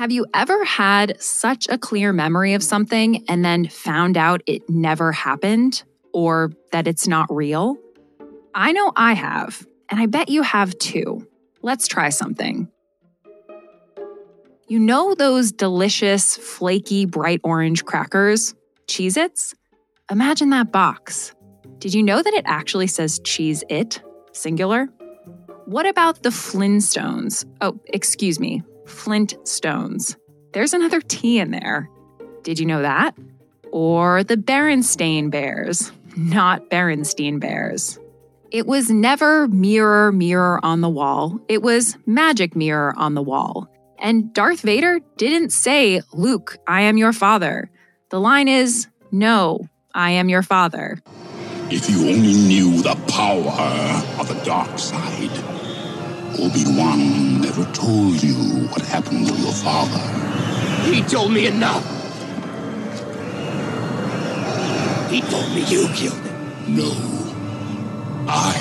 Have you ever had such a clear memory of something and then found out it never happened or that it's not real? I know I have, and I bet you have too. Let's try something. You know those delicious, flaky, bright orange crackers? Cheez Its? Imagine that box. Did you know that it actually says Cheez-It, singular? What about the Flintstones? Oh, excuse me, Flintstones. There's another T in there. Did you know that? Or the Berenstain Bears, not Berenstein Bears. It was never mirror, mirror on the wall. It was magic mirror on the wall. And Darth Vader didn't say, Luke, I am your father. The line is, No, I am your father. If you only knew the power of the dark side, Obi-Wan never told you what happened to your father. He told me enough. He told me you killed him. No, I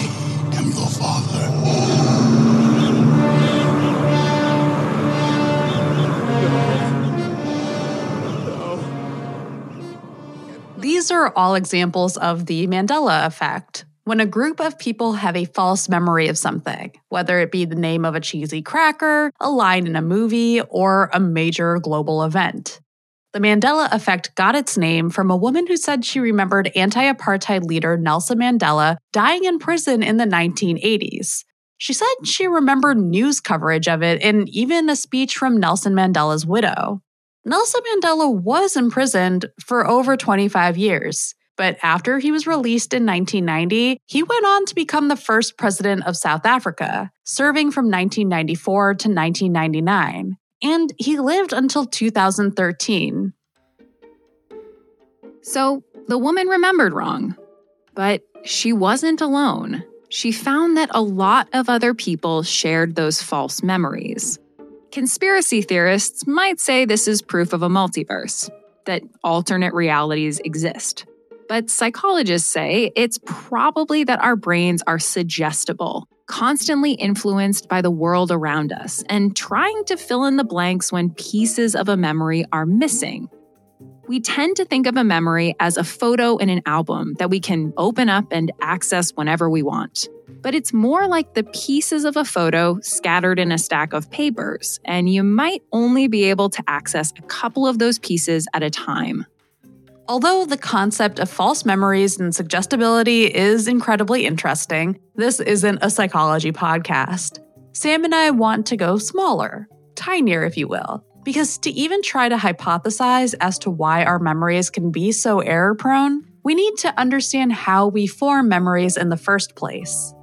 am your father. These are all examples of the Mandela effect. When a group of people have a false memory of something, whether it be the name of a cheesy cracker, a line in a movie, or a major global event. The Mandela effect got its name from a woman who said she remembered anti apartheid leader Nelson Mandela dying in prison in the 1980s. She said she remembered news coverage of it and even a speech from Nelson Mandela's widow. Nelson Mandela was imprisoned for over 25 years, but after he was released in 1990, he went on to become the first president of South Africa, serving from 1994 to 1999 and he lived until 2013. So the woman remembered wrong, but she wasn't alone. She found that a lot of other people shared those false memories. Conspiracy theorists might say this is proof of a multiverse, that alternate realities exist. But psychologists say it's probably that our brains are suggestible constantly influenced by the world around us and trying to fill in the blanks when pieces of a memory are missing. We tend to think of a memory as a photo in an album that we can open up and access whenever we want. But it's more like the pieces of a photo scattered in a stack of papers, and you might only be able to access a couple of those pieces at a time. Although the concept of false memories and suggestibility is incredibly interesting, this isn't a psychology podcast. Sam and I want to go smaller, tinier, if you will, because to even try to hypothesize as to why our memories can be so error prone, we need to understand how we form memories in the first place.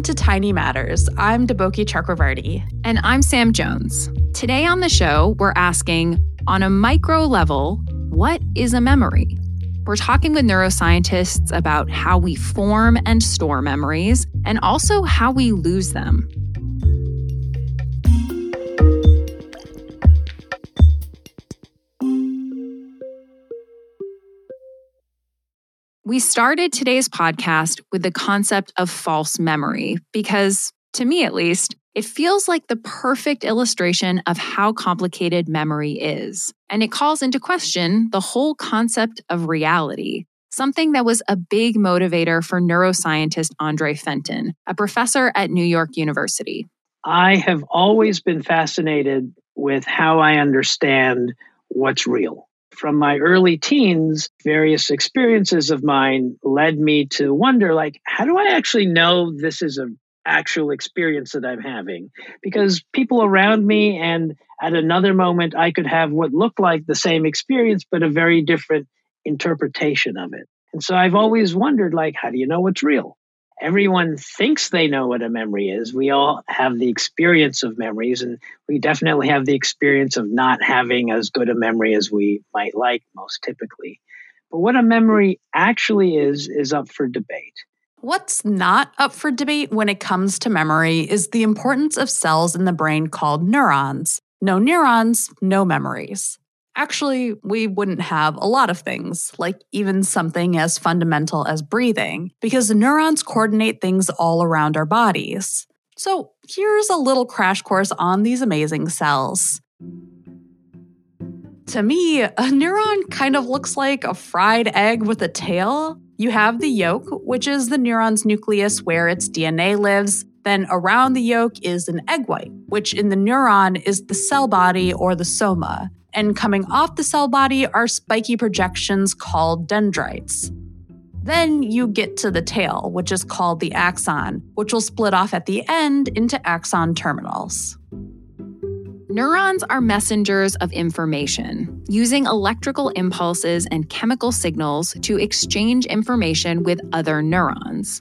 Welcome to Tiny Matters. I'm Deboki Chakravarti. And I'm Sam Jones. Today on the show, we're asking on a micro level, what is a memory? We're talking with neuroscientists about how we form and store memories and also how we lose them. We started today's podcast with the concept of false memory because, to me at least, it feels like the perfect illustration of how complicated memory is. And it calls into question the whole concept of reality, something that was a big motivator for neuroscientist Andre Fenton, a professor at New York University. I have always been fascinated with how I understand what's real from my early teens, various experiences of mine led me to wonder like, how do I actually know this is an actual experience that I'm having? Because people around me and at another moment, I could have what looked like the same experience, but a very different interpretation of it. And so I've always wondered, like, how do you know what's real? Everyone thinks they know what a memory is. We all have the experience of memories, and we definitely have the experience of not having as good a memory as we might like most typically. But what a memory actually is, is up for debate. What's not up for debate when it comes to memory is the importance of cells in the brain called neurons. No neurons, no memories. Actually, we wouldn't have a lot of things, like even something as fundamental as breathing, because neurons coordinate things all around our bodies. So here's a little crash course on these amazing cells. To me, a neuron kind of looks like a fried egg with a tail. You have the yolk, which is the neuron's nucleus where its DNA lives. Then around the yolk is an egg white, which in the neuron is the cell body or the soma. And coming off the cell body are spiky projections called dendrites. Then you get to the tail, which is called the axon, which will split off at the end into axon terminals. Neurons are messengers of information, using electrical impulses and chemical signals to exchange information with other neurons.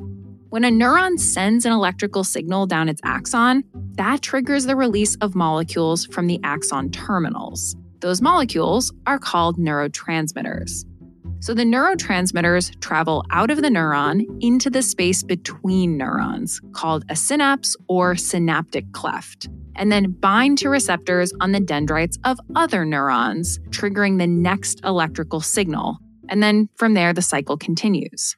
When a neuron sends an electrical signal down its axon, that triggers the release of molecules from the axon terminals. Those molecules are called neurotransmitters. So the neurotransmitters travel out of the neuron into the space between neurons, called a synapse or synaptic cleft, and then bind to receptors on the dendrites of other neurons, triggering the next electrical signal. And then from there, the cycle continues.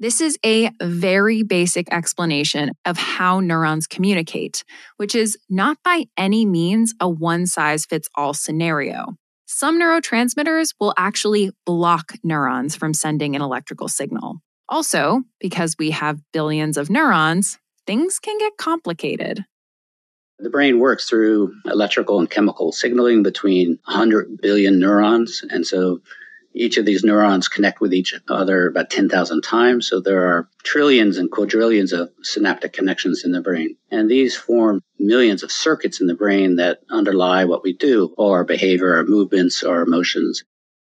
This is a very basic explanation of how neurons communicate, which is not by any means a one size fits all scenario. Some neurotransmitters will actually block neurons from sending an electrical signal. Also, because we have billions of neurons, things can get complicated. The brain works through electrical and chemical signaling between 100 billion neurons. And so each of these neurons connect with each other about 10,000 times. So there are trillions and quadrillions of synaptic connections in the brain. And these form millions of circuits in the brain that underlie what we do, all our behavior, our movements, our emotions.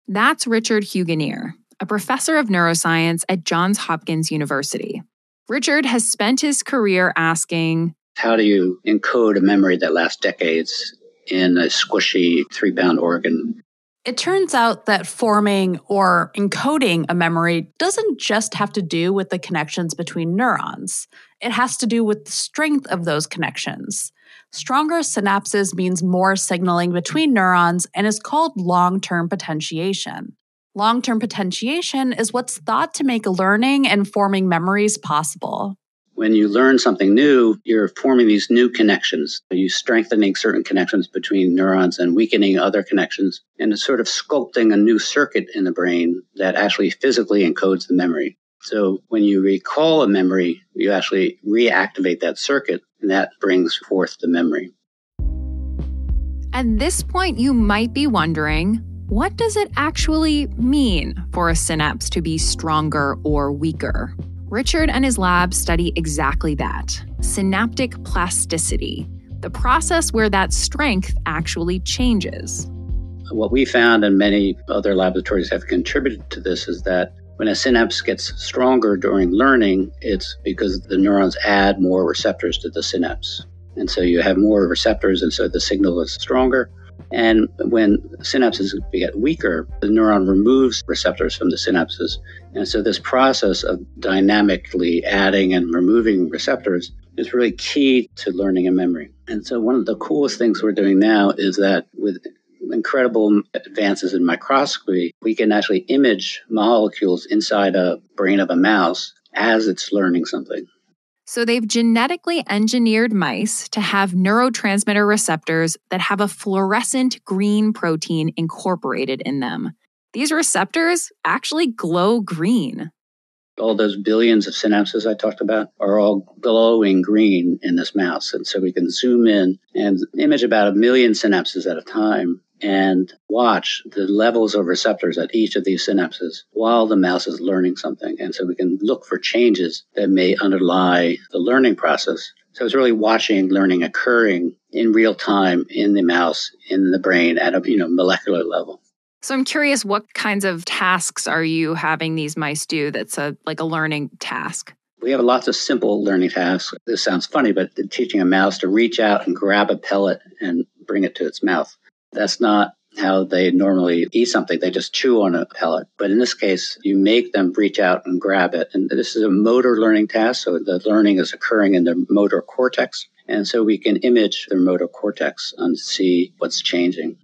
That's Richard Huganir, a professor of neuroscience at Johns Hopkins University. Richard has spent his career asking How do you encode a memory that lasts decades in a squishy three pound organ? It turns out that forming or encoding a memory doesn't just have to do with the connections between neurons. It has to do with the strength of those connections. Stronger synapses means more signaling between neurons and is called long term potentiation. Long term potentiation is what's thought to make learning and forming memories possible when you learn something new, you're forming these new connections. You're strengthening certain connections between neurons and weakening other connections, and it's sort of sculpting a new circuit in the brain that actually physically encodes the memory. So when you recall a memory, you actually reactivate that circuit, and that brings forth the memory. At this point, you might be wondering what does it actually mean for a synapse to be stronger or weaker? Richard and his lab study exactly that synaptic plasticity, the process where that strength actually changes. What we found, and many other laboratories have contributed to this, is that when a synapse gets stronger during learning, it's because the neurons add more receptors to the synapse. And so you have more receptors, and so the signal is stronger. And when synapses get weaker, the neuron removes receptors from the synapses. And so this process of dynamically adding and removing receptors is really key to learning and memory. And so one of the coolest things we're doing now is that with incredible advances in microscopy, we can actually image molecules inside a brain of a mouse as it's learning something. So they've genetically engineered mice to have neurotransmitter receptors that have a fluorescent green protein incorporated in them. These receptors actually glow green. All those billions of synapses I talked about are all glowing green in this mouse. And so we can zoom in and image about a million synapses at a time and watch the levels of receptors at each of these synapses while the mouse is learning something. And so we can look for changes that may underlie the learning process. So it's really watching learning occurring in real time in the mouse, in the brain at a you know molecular level. So I'm curious what kinds of tasks are you having these mice do that's a like a learning task? We have lots of simple learning tasks. This sounds funny, but teaching a mouse to reach out and grab a pellet and bring it to its mouth that's not how they normally eat something. They just chew on a pellet. But in this case, you make them reach out and grab it. And this is a motor learning task. So the learning is occurring in the motor cortex. And so we can image their motor cortex and see what's changing.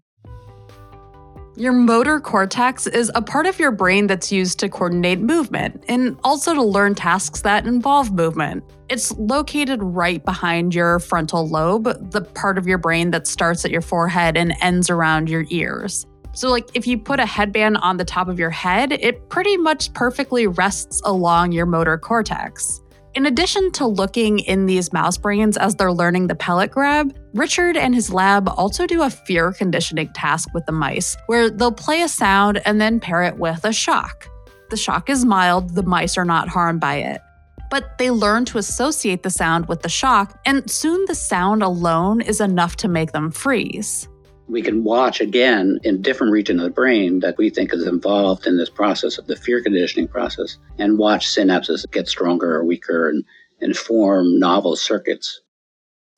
Your motor cortex is a part of your brain that's used to coordinate movement and also to learn tasks that involve movement. It's located right behind your frontal lobe, the part of your brain that starts at your forehead and ends around your ears. So, like if you put a headband on the top of your head, it pretty much perfectly rests along your motor cortex. In addition to looking in these mouse brains as they're learning the pellet grab, Richard and his lab also do a fear conditioning task with the mice, where they'll play a sound and then pair it with a shock. The shock is mild, the mice are not harmed by it. But they learn to associate the sound with the shock, and soon the sound alone is enough to make them freeze we can watch again in different region of the brain that we think is involved in this process of the fear conditioning process and watch synapses get stronger or weaker and, and form novel circuits.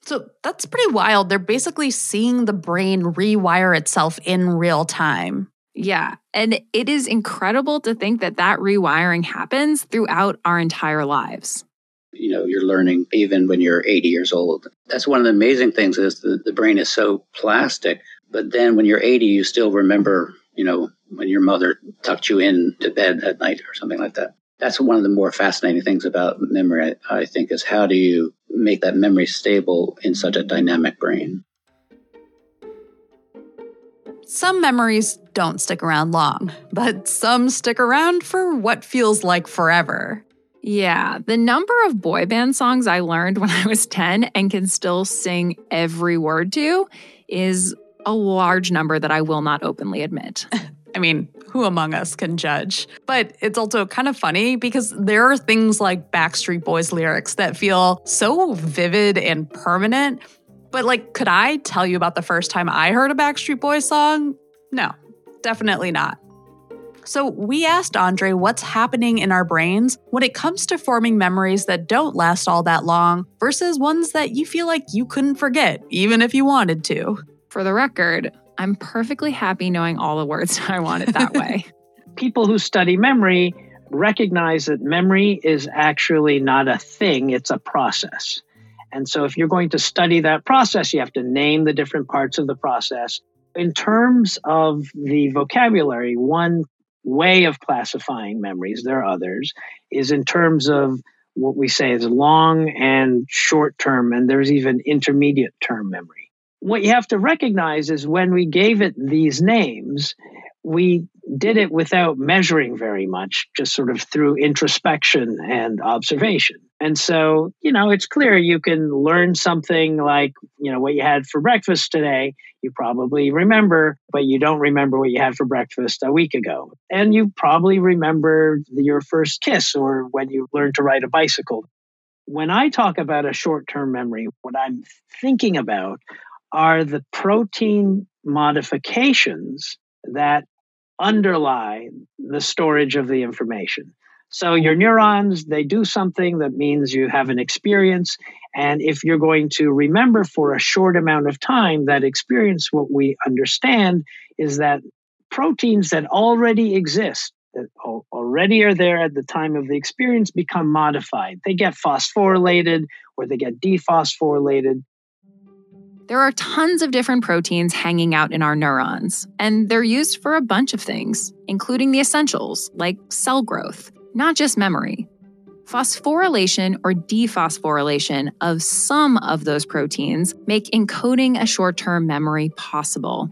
So that's pretty wild. They're basically seeing the brain rewire itself in real time. Yeah. And it is incredible to think that that rewiring happens throughout our entire lives you know you're learning even when you're 80 years old that's one of the amazing things is the, the brain is so plastic but then when you're 80, you still remember, you know, when your mother tucked you in to bed at night or something like that. That's one of the more fascinating things about memory, I, I think, is how do you make that memory stable in such a dynamic brain? Some memories don't stick around long, but some stick around for what feels like forever. Yeah, the number of boy band songs I learned when I was 10 and can still sing every word to is a large number that I will not openly admit. I mean, who among us can judge? But it's also kind of funny because there are things like Backstreet Boys lyrics that feel so vivid and permanent. But, like, could I tell you about the first time I heard a Backstreet Boys song? No, definitely not. So, we asked Andre what's happening in our brains when it comes to forming memories that don't last all that long versus ones that you feel like you couldn't forget, even if you wanted to. For the record, I'm perfectly happy knowing all the words I want it that way. People who study memory recognize that memory is actually not a thing, it's a process. And so, if you're going to study that process, you have to name the different parts of the process. In terms of the vocabulary, one way of classifying memories, there are others, is in terms of what we say is long and short term, and there's even intermediate term memory. What you have to recognize is when we gave it these names, we did it without measuring very much, just sort of through introspection and observation. And so, you know, it's clear you can learn something like, you know, what you had for breakfast today, you probably remember, but you don't remember what you had for breakfast a week ago. And you probably remember your first kiss or when you learned to ride a bicycle. When I talk about a short term memory, what I'm thinking about are the protein modifications that underlie the storage of the information. So your mm-hmm. neurons, they do something that means you have an experience. And if you're going to remember for a short amount of time that experience, what we understand is that proteins that already exist, that already are there at the time of the experience, become modified. They get phosphorylated or they get dephosphorylated. There are tons of different proteins hanging out in our neurons, and they're used for a bunch of things, including the essentials like cell growth, not just memory. Phosphorylation or dephosphorylation of some of those proteins make encoding a short term memory possible.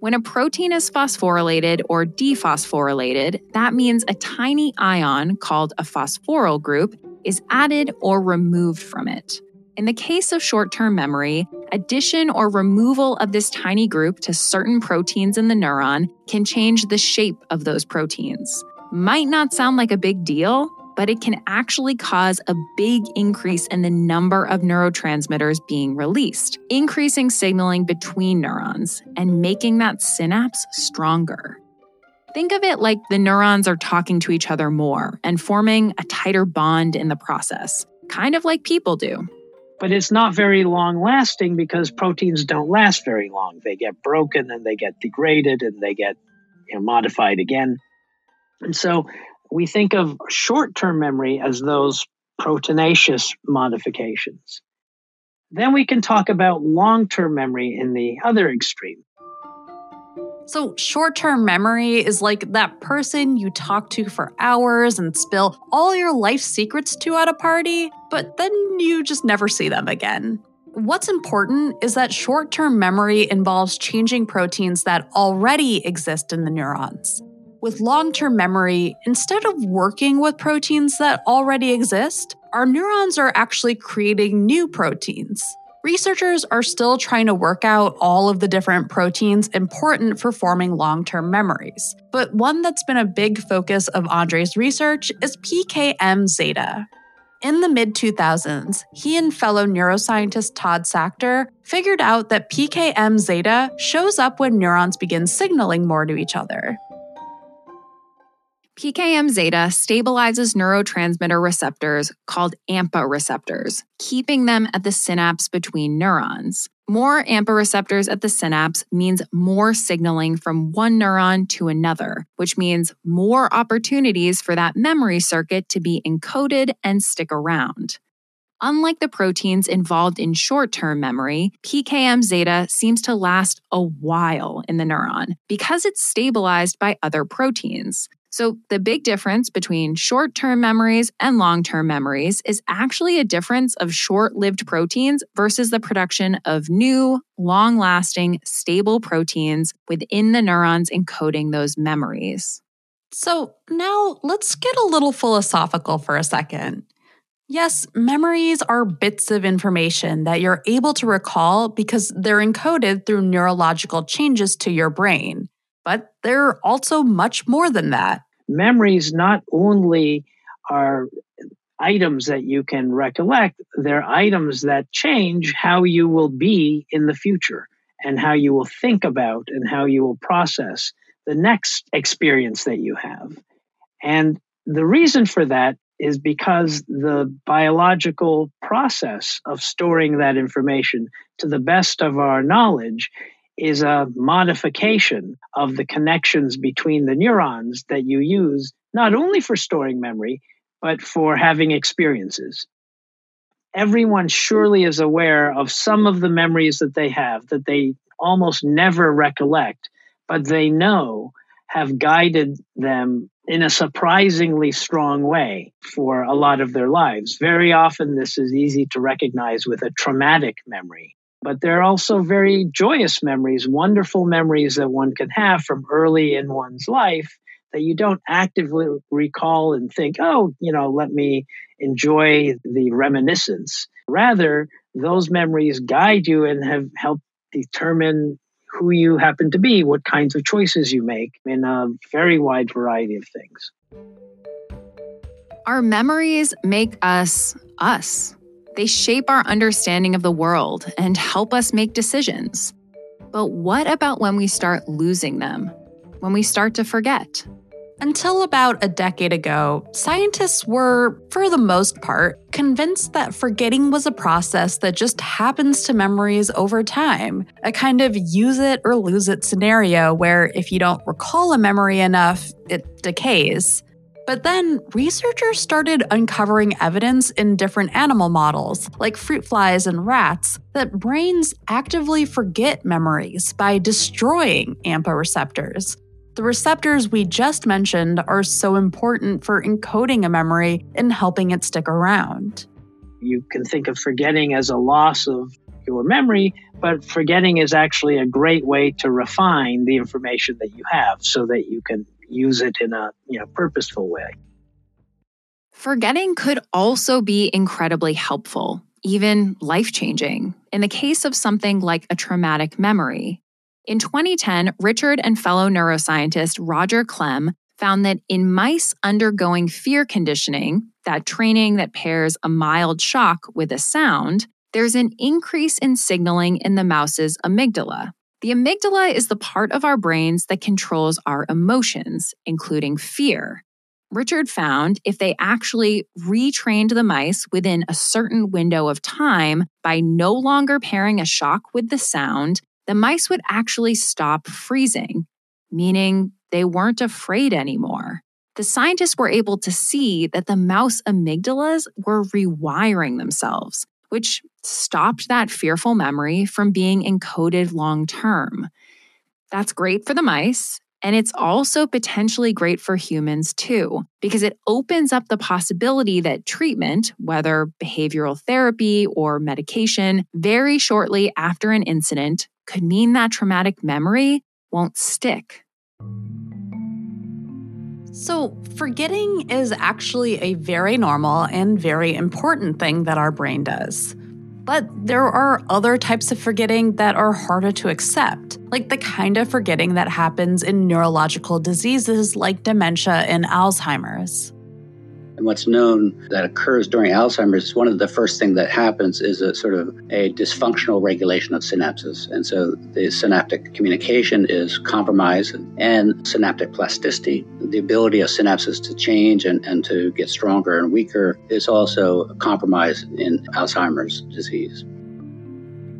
When a protein is phosphorylated or dephosphorylated, that means a tiny ion called a phosphoryl group is added or removed from it. In the case of short term memory, addition or removal of this tiny group to certain proteins in the neuron can change the shape of those proteins. Might not sound like a big deal, but it can actually cause a big increase in the number of neurotransmitters being released, increasing signaling between neurons and making that synapse stronger. Think of it like the neurons are talking to each other more and forming a tighter bond in the process, kind of like people do but it's not very long lasting because proteins don't last very long. They get broken and they get degraded and they get you know, modified again. And so we think of short term memory as those proteinaceous modifications. Then we can talk about long term memory in the other extreme. So, short term memory is like that person you talk to for hours and spill all your life secrets to at a party, but then you just never see them again. What's important is that short term memory involves changing proteins that already exist in the neurons. With long term memory, instead of working with proteins that already exist, our neurons are actually creating new proteins. Researchers are still trying to work out all of the different proteins important for forming long term memories. But one that's been a big focus of Andre's research is PKM zeta. In the mid 2000s, he and fellow neuroscientist Todd Sacktor figured out that PKM zeta shows up when neurons begin signaling more to each other. PKM zeta stabilizes neurotransmitter receptors called AMPA receptors, keeping them at the synapse between neurons. More AMPA receptors at the synapse means more signaling from one neuron to another, which means more opportunities for that memory circuit to be encoded and stick around. Unlike the proteins involved in short term memory, PKM zeta seems to last a while in the neuron because it's stabilized by other proteins. So, the big difference between short term memories and long term memories is actually a difference of short lived proteins versus the production of new, long lasting, stable proteins within the neurons encoding those memories. So, now let's get a little philosophical for a second. Yes, memories are bits of information that you're able to recall because they're encoded through neurological changes to your brain. But they're also much more than that memories not only are items that you can recollect, they're items that change how you will be in the future and how you will think about and how you will process the next experience that you have. And the reason for that is because the biological process of storing that information to the best of our knowledge is a modification of the connections between the neurons that you use not only for storing memory, but for having experiences. Everyone surely is aware of some of the memories that they have that they almost never recollect, but they know have guided them in a surprisingly strong way for a lot of their lives. Very often, this is easy to recognize with a traumatic memory but there are also very joyous memories, wonderful memories that one can have from early in one's life that you don't actively recall and think, oh, you know, let me enjoy the reminiscence. Rather, those memories guide you and have helped determine who you happen to be, what kinds of choices you make in a very wide variety of things. Our memories make us us. They shape our understanding of the world and help us make decisions. But what about when we start losing them? When we start to forget? Until about a decade ago, scientists were, for the most part, convinced that forgetting was a process that just happens to memories over time, a kind of use it or lose it scenario where if you don't recall a memory enough, it decays. But then researchers started uncovering evidence in different animal models, like fruit flies and rats, that brains actively forget memories by destroying AMPA receptors. The receptors we just mentioned are so important for encoding a memory and helping it stick around. You can think of forgetting as a loss of your memory, but forgetting is actually a great way to refine the information that you have so that you can use it in a you know purposeful way. Forgetting could also be incredibly helpful, even life changing, in the case of something like a traumatic memory. In 2010, Richard and fellow neuroscientist Roger Clem found that in mice undergoing fear conditioning, that training that pairs a mild shock with a sound, there's an increase in signaling in the mouse's amygdala, the amygdala is the part of our brains that controls our emotions, including fear. Richard found if they actually retrained the mice within a certain window of time by no longer pairing a shock with the sound, the mice would actually stop freezing, meaning they weren't afraid anymore. The scientists were able to see that the mouse amygdalas were rewiring themselves, which stopped that fearful memory from being encoded long term. That's great for the mice. And it's also potentially great for humans too, because it opens up the possibility that treatment, whether behavioral therapy or medication, very shortly after an incident could mean that traumatic memory won't stick. So, forgetting is actually a very normal and very important thing that our brain does. But there are other types of forgetting that are harder to accept, like the kind of forgetting that happens in neurological diseases like dementia and Alzheimer's. And what's known that occurs during Alzheimer's, is one of the first things that happens is a sort of a dysfunctional regulation of synapses. And so the synaptic communication is compromised and synaptic plasticity, the ability of synapses to change and, and to get stronger and weaker, is also compromised in Alzheimer's disease.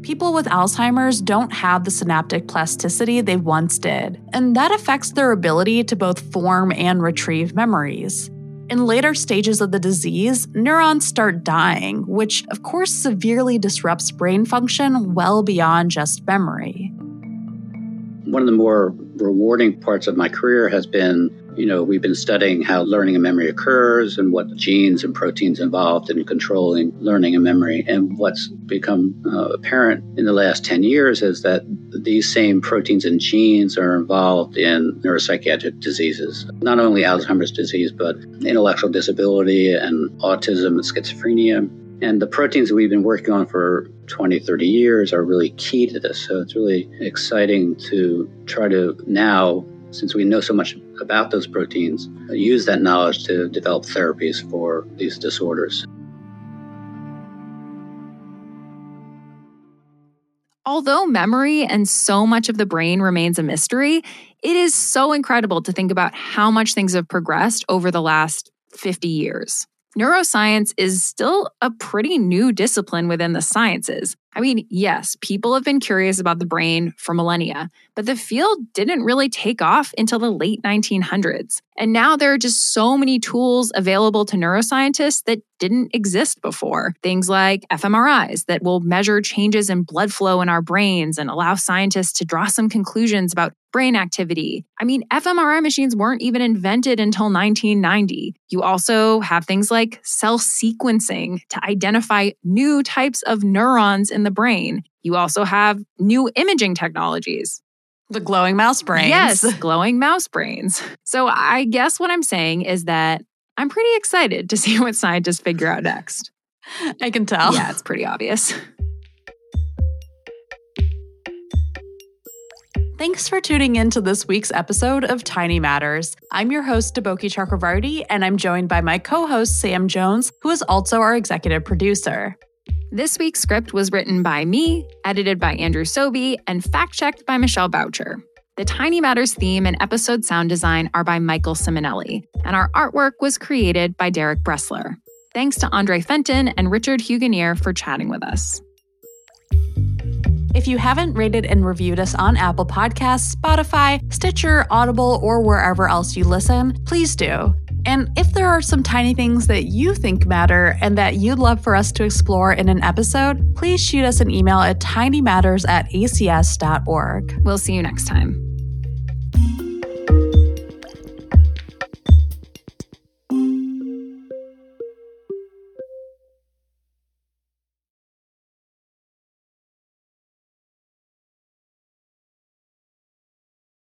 People with Alzheimer's don't have the synaptic plasticity they once did, and that affects their ability to both form and retrieve memories. In later stages of the disease, neurons start dying, which of course severely disrupts brain function well beyond just memory. One of the more rewarding parts of my career has been you know, we've been studying how learning and memory occurs and what genes and proteins involved in controlling learning and memory. And what's become uh, apparent in the last 10 years is that these same proteins and genes are involved in neuropsychiatric diseases, not only Alzheimer's disease, but intellectual disability and autism and schizophrenia. And the proteins that we've been working on for 20, 30 years are really key to this. So it's really exciting to try to now since we know so much about those proteins, use that knowledge to develop therapies for these disorders. Although memory and so much of the brain remains a mystery, it is so incredible to think about how much things have progressed over the last 50 years. Neuroscience is still a pretty new discipline within the sciences. I mean, yes, people have been curious about the brain for millennia, but the field didn't really take off until the late 1900s. And now there are just so many tools available to neuroscientists that didn't exist before. Things like fMRIs that will measure changes in blood flow in our brains and allow scientists to draw some conclusions about brain activity. I mean, fMRI machines weren't even invented until 1990. You also have things like cell sequencing to identify new types of neurons in the brain. You also have new imaging technologies. The glowing mouse brains. Yes, glowing mouse brains. So I guess what I'm saying is that I'm pretty excited to see what scientists figure out next. I can tell. Yeah, it's pretty obvious. Thanks for tuning in to this week's episode of Tiny Matters. I'm your host, Deboki Chakravarti, and I'm joined by my co host, Sam Jones, who is also our executive producer. This week's script was written by me, edited by Andrew Sobey, and fact checked by Michelle Boucher. The Tiny Matters theme and episode sound design are by Michael Simonelli, and our artwork was created by Derek Bressler. Thanks to Andre Fenton and Richard Huganir for chatting with us. If you haven't rated and reviewed us on Apple Podcasts, Spotify, Stitcher, Audible, or wherever else you listen, please do. And if there are some tiny things that you think matter and that you'd love for us to explore in an episode, please shoot us an email at tinymatters at acs.org. We'll see you next time.